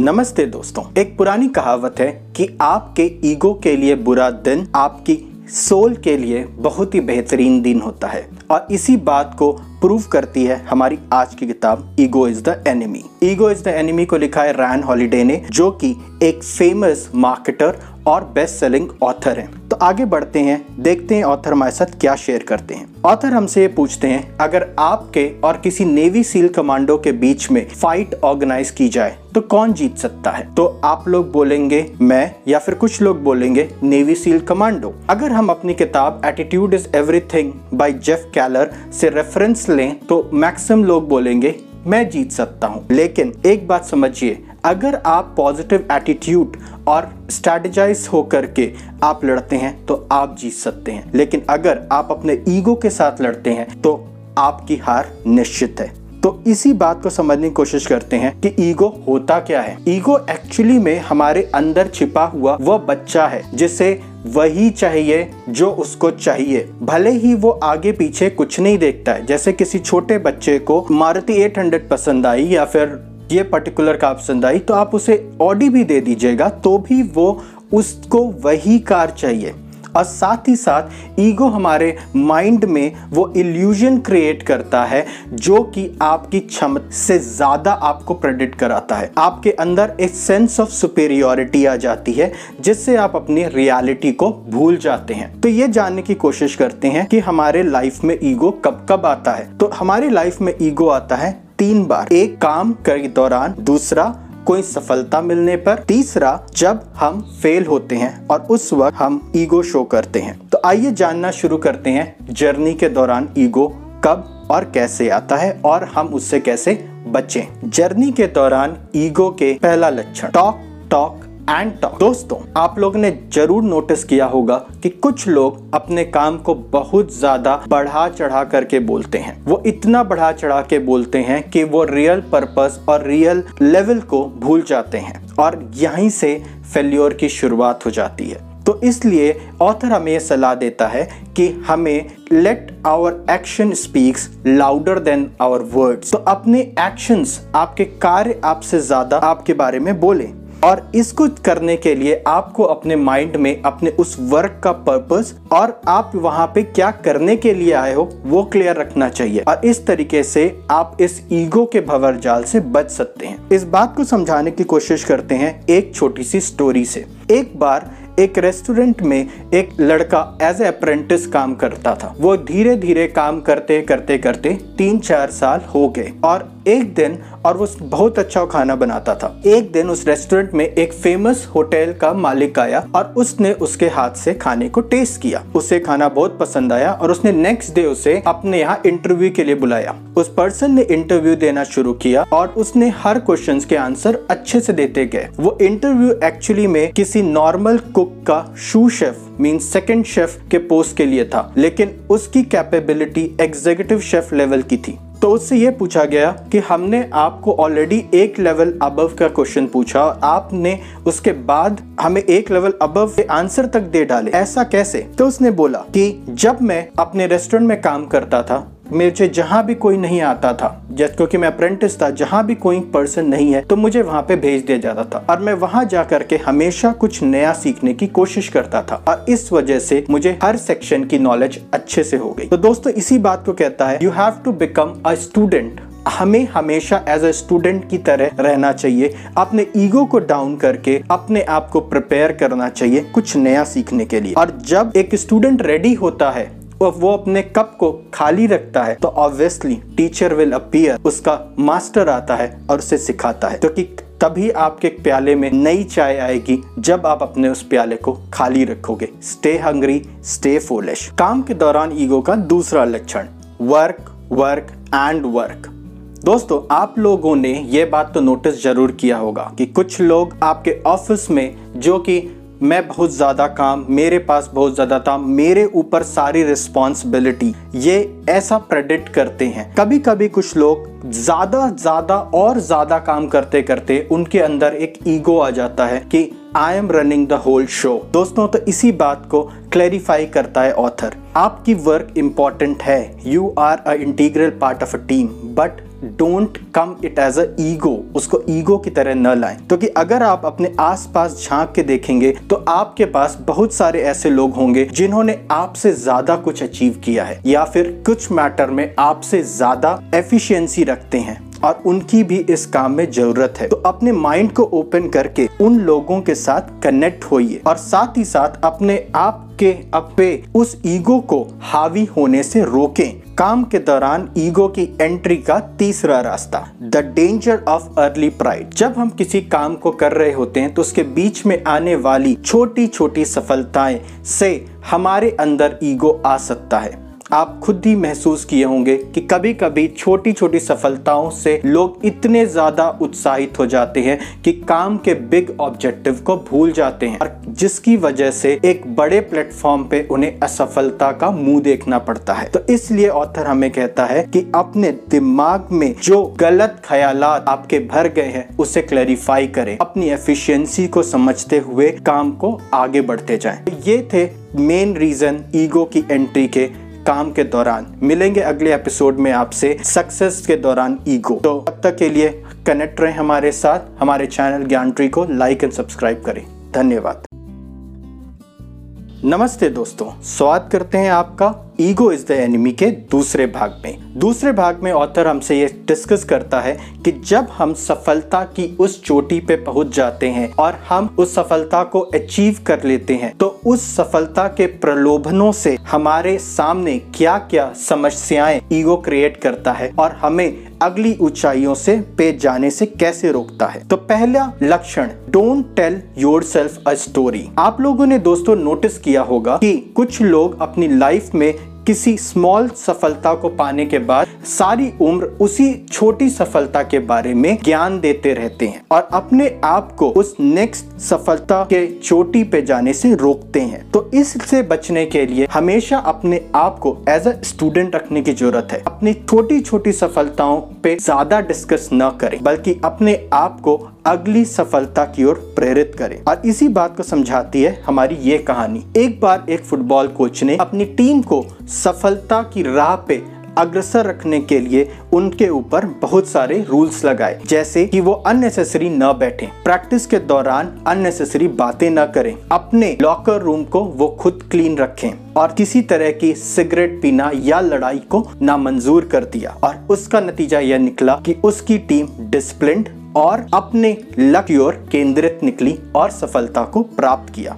नमस्ते दोस्तों। एक पुरानी कहावत है कि आपके ईगो के लिए बुरा दिन आपकी सोल के लिए बहुत ही बेहतरीन दिन होता है। और इसी बात को प्रूव करती है हमारी आज की किताब, ego is the enemy. Ego is the enemy को लिखा है रैन हॉलिडे ने, जो कि एक फ़ेमस मार्केटर और बेस्ट सेलिंग ऑथर हैं। आगे बढ़ते हैं, देखते हैं ऑथर हमारे साथ क्या शेयर करते हैं। ऑथर हमसे पूछते हैं, अगर आपके और किसी नेवी सील कमांडो के बीच में फाइट ऑर्गेनाइज की जाए तो कौन जीत सकता है? तो आप लोग बोलेंगे मैं, या फिर कुछ लोग बोलेंगे नेवी सील कमांडो अगर हम अपनी किताब attitude is everything by Jeff Keller से रेफरेंस लें तो मैक्सिमम लोग बोलेंगे, मैं जीत सकता हूँ। लेकिन एक बात समझिए अगर आप पॉजिटिव एटीट्यूड और स्ट्रेटेजाइज होकर के आप लड़ते हैं तो आप जीत सकते हैं। लेकिन अगर आप अपने ईगो के साथ लड़ते हैं तो आपकी हार निश्चित है। तो इसी बात को समझने की कोशिश करते हैं कि ईगो होता क्या है। ईगो एक्चुअली में हमारे अंदर छिपा हुआ वह बच्चा है, जिसे वही चाहिए जो उसको चाहिए। भले ही वो आगे पीछे कुछ नहीं देखता है, जैसे किसी छोटे बच्चे को मारुति 800 पसंद आई या फिर ये पर्टिकुलर कार पसंद आई तो आप उसे ऑडी भी दे दीजिएगा तो भी वो उसको वही कार चाहिए। और साथ ही साथ ईगो हमारे माइंड में वो इल्यूजन क्रिएट करता है, जो कि आपकी क्षमता से ज़्यादा आपको प्रेडिक्ट कराता है। आपके अंदर एक सेंस ऑफ़ सुपेरियोरिटी आ जाती है, जिससे आप अपनी रियलिटी को भूल जाते हैं। तो ये जानने की कोशिश करते हैं कि हमारे लाइफ में ईगो कब कब आता है। तो हमारी लाइफ में ईगो आता है तीन बार। एक काम के दौरान, दूसरा, कोई सफलता मिलने पर। तीसरा, जब हम फेल होते हैं और उस वक्त हम ईगो शो करते हैं। तो आइए जानना शुरू करते हैं जर्नी के दौरान ईगो कब और कैसे आता है और हम उससे कैसे बचें। जर्नी के दौरान ईगो के पहला लक्षण। टॉक टॉक एंड टॉक दोस्तों, आप लोग ने ज़रूर नोटिस किया होगा कि कुछ लोग अपने काम को बहुत ज़्यादा बढ़ा चढ़ा करके बोलते हैं। वो इतना बढ़ा चढ़ा के बोलते हैं कि वो रियल पर्पस और रियल लेवल को भूल जाते हैं और यहीं से फेल्योर की शुरुआत हो जाती है। तो इसलिए ऑथर हमें सलाह देता है कि हमें let our action speaks louder than our words तो अपने एक्शंस आपके कार्य आपसे ज़्यादा आपके बारे में बोले। और इसको करने के लिए आपको अपने माइंड में अपने उस वर्क का पर्पस और आप वहाँ पे क्या करने के लिए आए हो, वो क्लियर रखना चाहिए। और इस तरीके से आप इस ईगो के भवर जाल से बच सकते हैं। इस बात को समझाने की कोशिश करते हैं एक छोटी सी स्टोरी से। एक बार एक रेस्टोरेंट में एक लड़का एज ए अप्रेंटिस काम करता था। वो धीरे धीरे काम करते करते करते तीन चार साल हो गए और एक दिन और वो बहुत अच्छा खाना बनाता था। एक दिन उस रेस्टोरेंट में एक फ़ेमस होटल का मालिक आया और उसने उसके हाथ से खाने को टेस्ट किया। उसे खाना बहुत पसंद आया और उसने नेक्स्ट डे उसे अपने यहाँ इंटरव्यू के लिए बुलाया। उस पर्सन ने इंटरव्यू देना शुरू किया और उसने हर क्वेश्चन के आंसर अच्छे से देते गए। वो इंटरव्यू एक्चुअली में किसी नॉर्मल कुक का sous chef mean second chef के पोस्ट के लिए था, लेकिन उसकी कैपेबिलिटी एग्जीक्यूटिव शेफ लेवल की थी। तो उससे ये पूछा गया कि हमने आपको ऑलरेडी एक लेवल अबव का क्वेश्चन पूछा और आपने उसके बाद हमें एक लेवल अबव के आंसर तक दे डाले। ऐसा कैसे? तो उसने बोला कि जब मैं अपने रेस्टोरेंट में काम करता था मुझे जहाँ भी कोई नहीं आता था, जैसे क्योंकि मैं अप्रेंटिस था, जहाँ भी कोई पर्सन नहीं है तो मुझे वहाँ पे भेज दिया जाता था। और मैं वहाँ जा करके हमेशा कुछ नया सीखने की कोशिश करता था। और इस वजह से मुझे हर सेक्शन की नॉलेज अच्छे से हो गई। तो दोस्तों, इसी बात को कहता है you have to become a student हमें हमेशा एज अ स्टूडेंट की तरह रहना चाहिए। अपने ईगो को डाउन करके अपने आप को प्रिपेयर करना चाहिए कुछ नया सीखने के लिए। और जब एक स्टूडेंट रेडी होता है वो अपने कप को खाली रखता है तो ऑब्वियसली टीचर विल अपियर उसका मास्टर आता है और उसे सिखाता है। क्योंकि तो तभी आपके प्याले में नई चाय आएगी, जब आप अपने उस प्याले को खाली रखोगे। स्टे हंग्री स्टे फोलिश काम के दौरान ईगो का दूसरा लक्षण वर्क वर्क एंड वर्क दोस्तों, आप लोगों ने ये बात तो नोटिस ज़रूर किया होगा कि कुछ लोग आपके ऑफ़िस में, जो कि मैं बहुत ज़्यादा काम, मेरे पास बहुत ज़्यादा काम, मेरे ऊपर सारी रिस्पॉन्सिबिलिटी ये ऐसा प्रेडिक्ट करते हैं। कभी कभी कुछ लोग ज़्यादा ज़्यादा और ज़्यादा काम करते करते उनके अंदर एक ईगो आ जाता है कि I am running the whole show दोस्तों तो इसी बात को क्लैरिफाई करता है ऑथर आपकी वर्क इंपॉर्टेंट है। You are a integral part of a team but don't come it as a ego उसको ईगो की तरह न लाएँ। तो अगर आप अपने आसपास झाँक के देखेंगे तो आपके पास बहुत सारे ऐसे लोग होंगे जिन्होंने आपसे ज़्यादा कुछ अचीव किया है, या फिर कुछ मैटर में आपसे ज़्यादा एफिशिएंसी रखते हैं, और उनकी भी इस काम में ज़रूरत है। तो अपने माइंड को ओपन करके उन लोगों के साथ कनेक्ट होइए, और साथ ही साथ अपने आप के अपे उस ईगो को हावी होने से रोकें। काम के दौरान ईगो की एंट्री का तीसरा रास्ता, the danger of early pride. जब हम किसी काम को कर रहे होते हैं तो उसके बीच में आने वाली छोटी छोटी सफलताएँ से हमारे अंदर ईगो आ सकता है। आप खुद ही महसूस किए होंगे कि कभी कभी छोटी छोटी सफलताओं से लोग इतने ज़्यादा उत्साहित हो जाते हैं कि काम के बिग ऑब्जेक्टिव को भूल जाते हैं। और जिसकी वजह से एक बड़े प्लेटफॉर्म पे उन्हें असफलता का मुँह देखना पड़ता है। तो इसलिए ऑथर हमें कहता है कि अपने दिमाग में जो गलत ख्याल आपके भर गए हैं, उसे क्लैरिफाई करें। अपनी एफिशिएंसी को समझते हुए काम को आगे बढ़ते जाएँ। ये थे मेन रीजन ईगो की एंट्री के काम के दौरान। मिलेंगे अगले एपिसोड में आपसे सक्सेस के दौरान ईगो तो तब तक के लिए कनेक्ट रहे हमारे साथ। हमारे चैनल ज्ञान ट्री को लाइक एंड सब्सक्राइब करें। धन्यवाद। नमस्ते दोस्तों, स्वागत करते हैं आपका ईगो इज़ द एनिमी के दूसरे भाग में। दूसरे भाग में ऑथर हमसे ये डिस्कस करता है कि जब हम सफलता की उस चोटी पे पहुँच जाते हैं और हम उस सफलता को अचीव कर लेते हैं तो उस सफलता के प्रलोभनों से हमारे सामने क्या क्या समस्याएँ ईगो क्रिएट करता है और हमें अगली ऊंचाइयों से, पे जाने से कैसे रोकता है। तो पहला लक्षण don't tell yourself a story आप लोगों ने दोस्तों नोटिस किया होगा कि कुछ लोग अपनी लाइफ में किसी स्मॉल सफलता को पाने के बाद सारी उम्र उसी छोटी सफलता के बारे में ज्ञान देते रहते हैं और अपने आप को उस नेक्स्ट सफलता के चोटी पे जाने से रोकते हैं। तो इससे बचने के लिए हमेशा अपने आप को एज अ स्टूडेंट रखने की ज़रूरत है। अपनी छोटी छोटी सफलताओं पे ज़्यादा डिस्कस न करें, बल्कि अपने आप को अगली सफलता की ओर प्रेरित करें। और इसी बात को समझाती है हमारी ये कहानी। एक बार एक फुटबॉल कोच ने अपनी टीम को सफलता की राह पे अग्रसर रखने के लिए उनके ऊपर बहुत सारे रूल्स लगाए, जैसे कि वो अननेसेसरी न बैठे। प्रैक्टिस के दौरान अननेसेसरी बातें न करें। अपने लॉकर रूम को वो खुद क्लीन रखें और किसी तरह की सिगरेट पीना या लड़ाई को नामंजूर कर दिया। और उसका नतीजा यह निकला कि उसकी टीम डिसिप्लिन और अपने लक ओर केंद्रित निकली और सफलता को प्राप्त किया।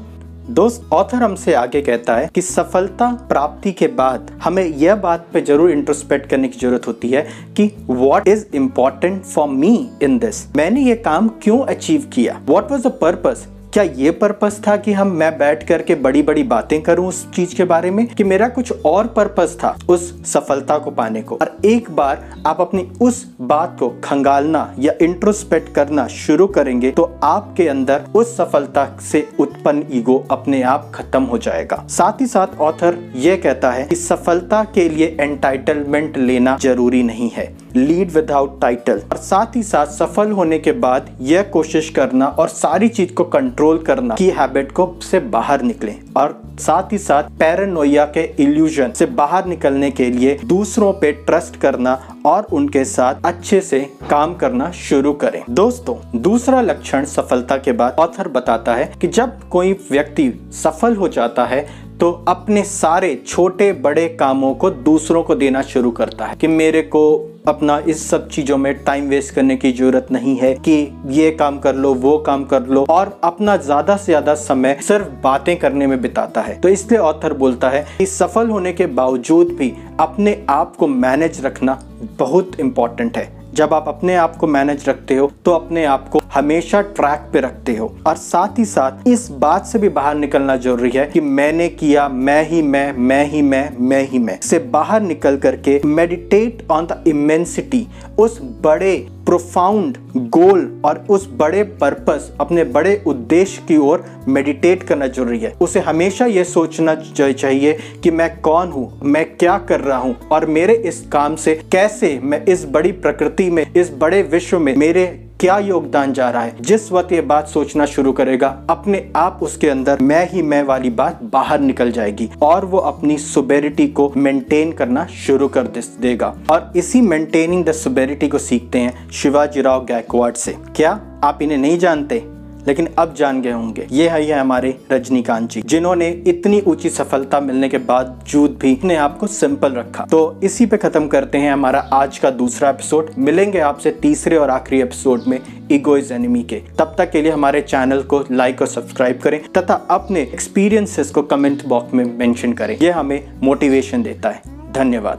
दोस्त ऑथर हमसे आगे कहता है कि सफलता प्राप्ति के बाद हमें यह बात पे ज़रूर इंट्रोस्पेक्ट करने की ज़रूरत होती है कि what is important for me in this मैंने ये काम क्यों अचीव किया? वॉट वॉज़ द पर्पस क्या ये पर्पस था कि हम, मैं बैठ करके बड़ी बड़ी बातें करूँ उस चीज़ के बारे में? कि मेरा कुछ और पर्पस था उस सफलता को पाने को। और एक बार आप अपनी उस बात को खंगालना या इंट्रोस्पेक्ट करना शुरू करेंगे तो आपके अंदर उस सफलता से उत्पन्न ईगो अपने आप खत्म हो जाएगा। साथ ही साथ ऑथर यह कहता है कि सफलता के लिए एंटाइटलमेंट लेना ज़रूरी नहीं है। लीड विदाउट टाइटल और साथ ही साथ सफल होने के बाद यह कोशिश करना और सारी चीज़ को कंट्रोल करना की हैबिट को से बाहर निकले। और साथ ही साथ पैरानोया के इल्यूजन से बाहर निकलने के लिए दूसरों पे ट्रस्ट करना और उनके साथ अच्छे से काम करना शुरू करें। दोस्तों, दूसरा लक्षण सफलता के बाद ऑथर बताता है कि जब कोई व्यक्ति सफल हो जाता है तो अपने सारे छोटे, बड़े कामों को दूसरों को देना शुरू करता है कि मेरे को अपना इस सब चीज़ों में टाइम वेस्ट करने की ज़रूरत नहीं है कि ये काम कर लो, वो काम कर लो और अपना ज़्यादा से ज़्यादा समय सिर्फ़ बातें करने में बिताता है। तो इसलिए ऑथर बोलता है कि सफल होने के बावजूद भी अपने आप को मैनेज रखना बहुत इंपॉर्टेंट है। जब आप अपने आप को मैनेज रखते हो तो अपने आप को हमेशा ट्रैक पे रखते हो। और साथ ही साथ, इस बात से भी बाहर निकलना ज़रूरी है कि मैंने किया, मैं ही मैं मैं ही मैं मैं ही मैं। से बाहर निकल करके मेडिटेट ऑन द इमेंसिटी उस बड़े प्रोफाउंड गोल और उस बड़े पर्पस अपने बड़े उद्देश्य की ओर मेडिटेट करना ज़रूरी है। उसे हमेशा यह सोचना चाहिए कि मैं कौन हूँ, मैं क्या कर रहा हूँ और मेरे इस काम से कैसे मैं इस बड़ी प्रकृति में, इस बड़े विश्व में मेरे क्या योगदान जा रहा है? जिस वक्त ये बात सोचना शुरू करेगा, अपने आप उसके अंदर मैं ही मैं वाली बात बाहर निकल जाएगी और वो अपनी सुबेरिटी को मेंटेन करना शुरू कर देगा। और इसी मेंटेनिंग द सुबेरिटी को सीखते हैं शिवाजी राव गायकवाड़ से। क्या आप इन्हें नहीं जानते? लेकिन अब जान गए होंगे। ये है, ये हमारे रजनीकांत जी, जिन्होंने इतनी ऊँची सफलता मिलने के बावजूद भी अपने आप को सिंपल रखा। तो इसी पे खत्म करते हैं हमारा आज का दूसरा एपिसोड। मिलेंगे आपसे तीसरे और आखिरी एपिसोड में ईगो इज़ एनिमी के। तब तक के लिए हमारे चैनल को लाइक और सब्सक्राइब करें तथा अपने एक्सपीरियंसेस को कमेंट बॉक्स में मेंशन करें। यह हमें मोटिवेशन देता है। धन्यवाद।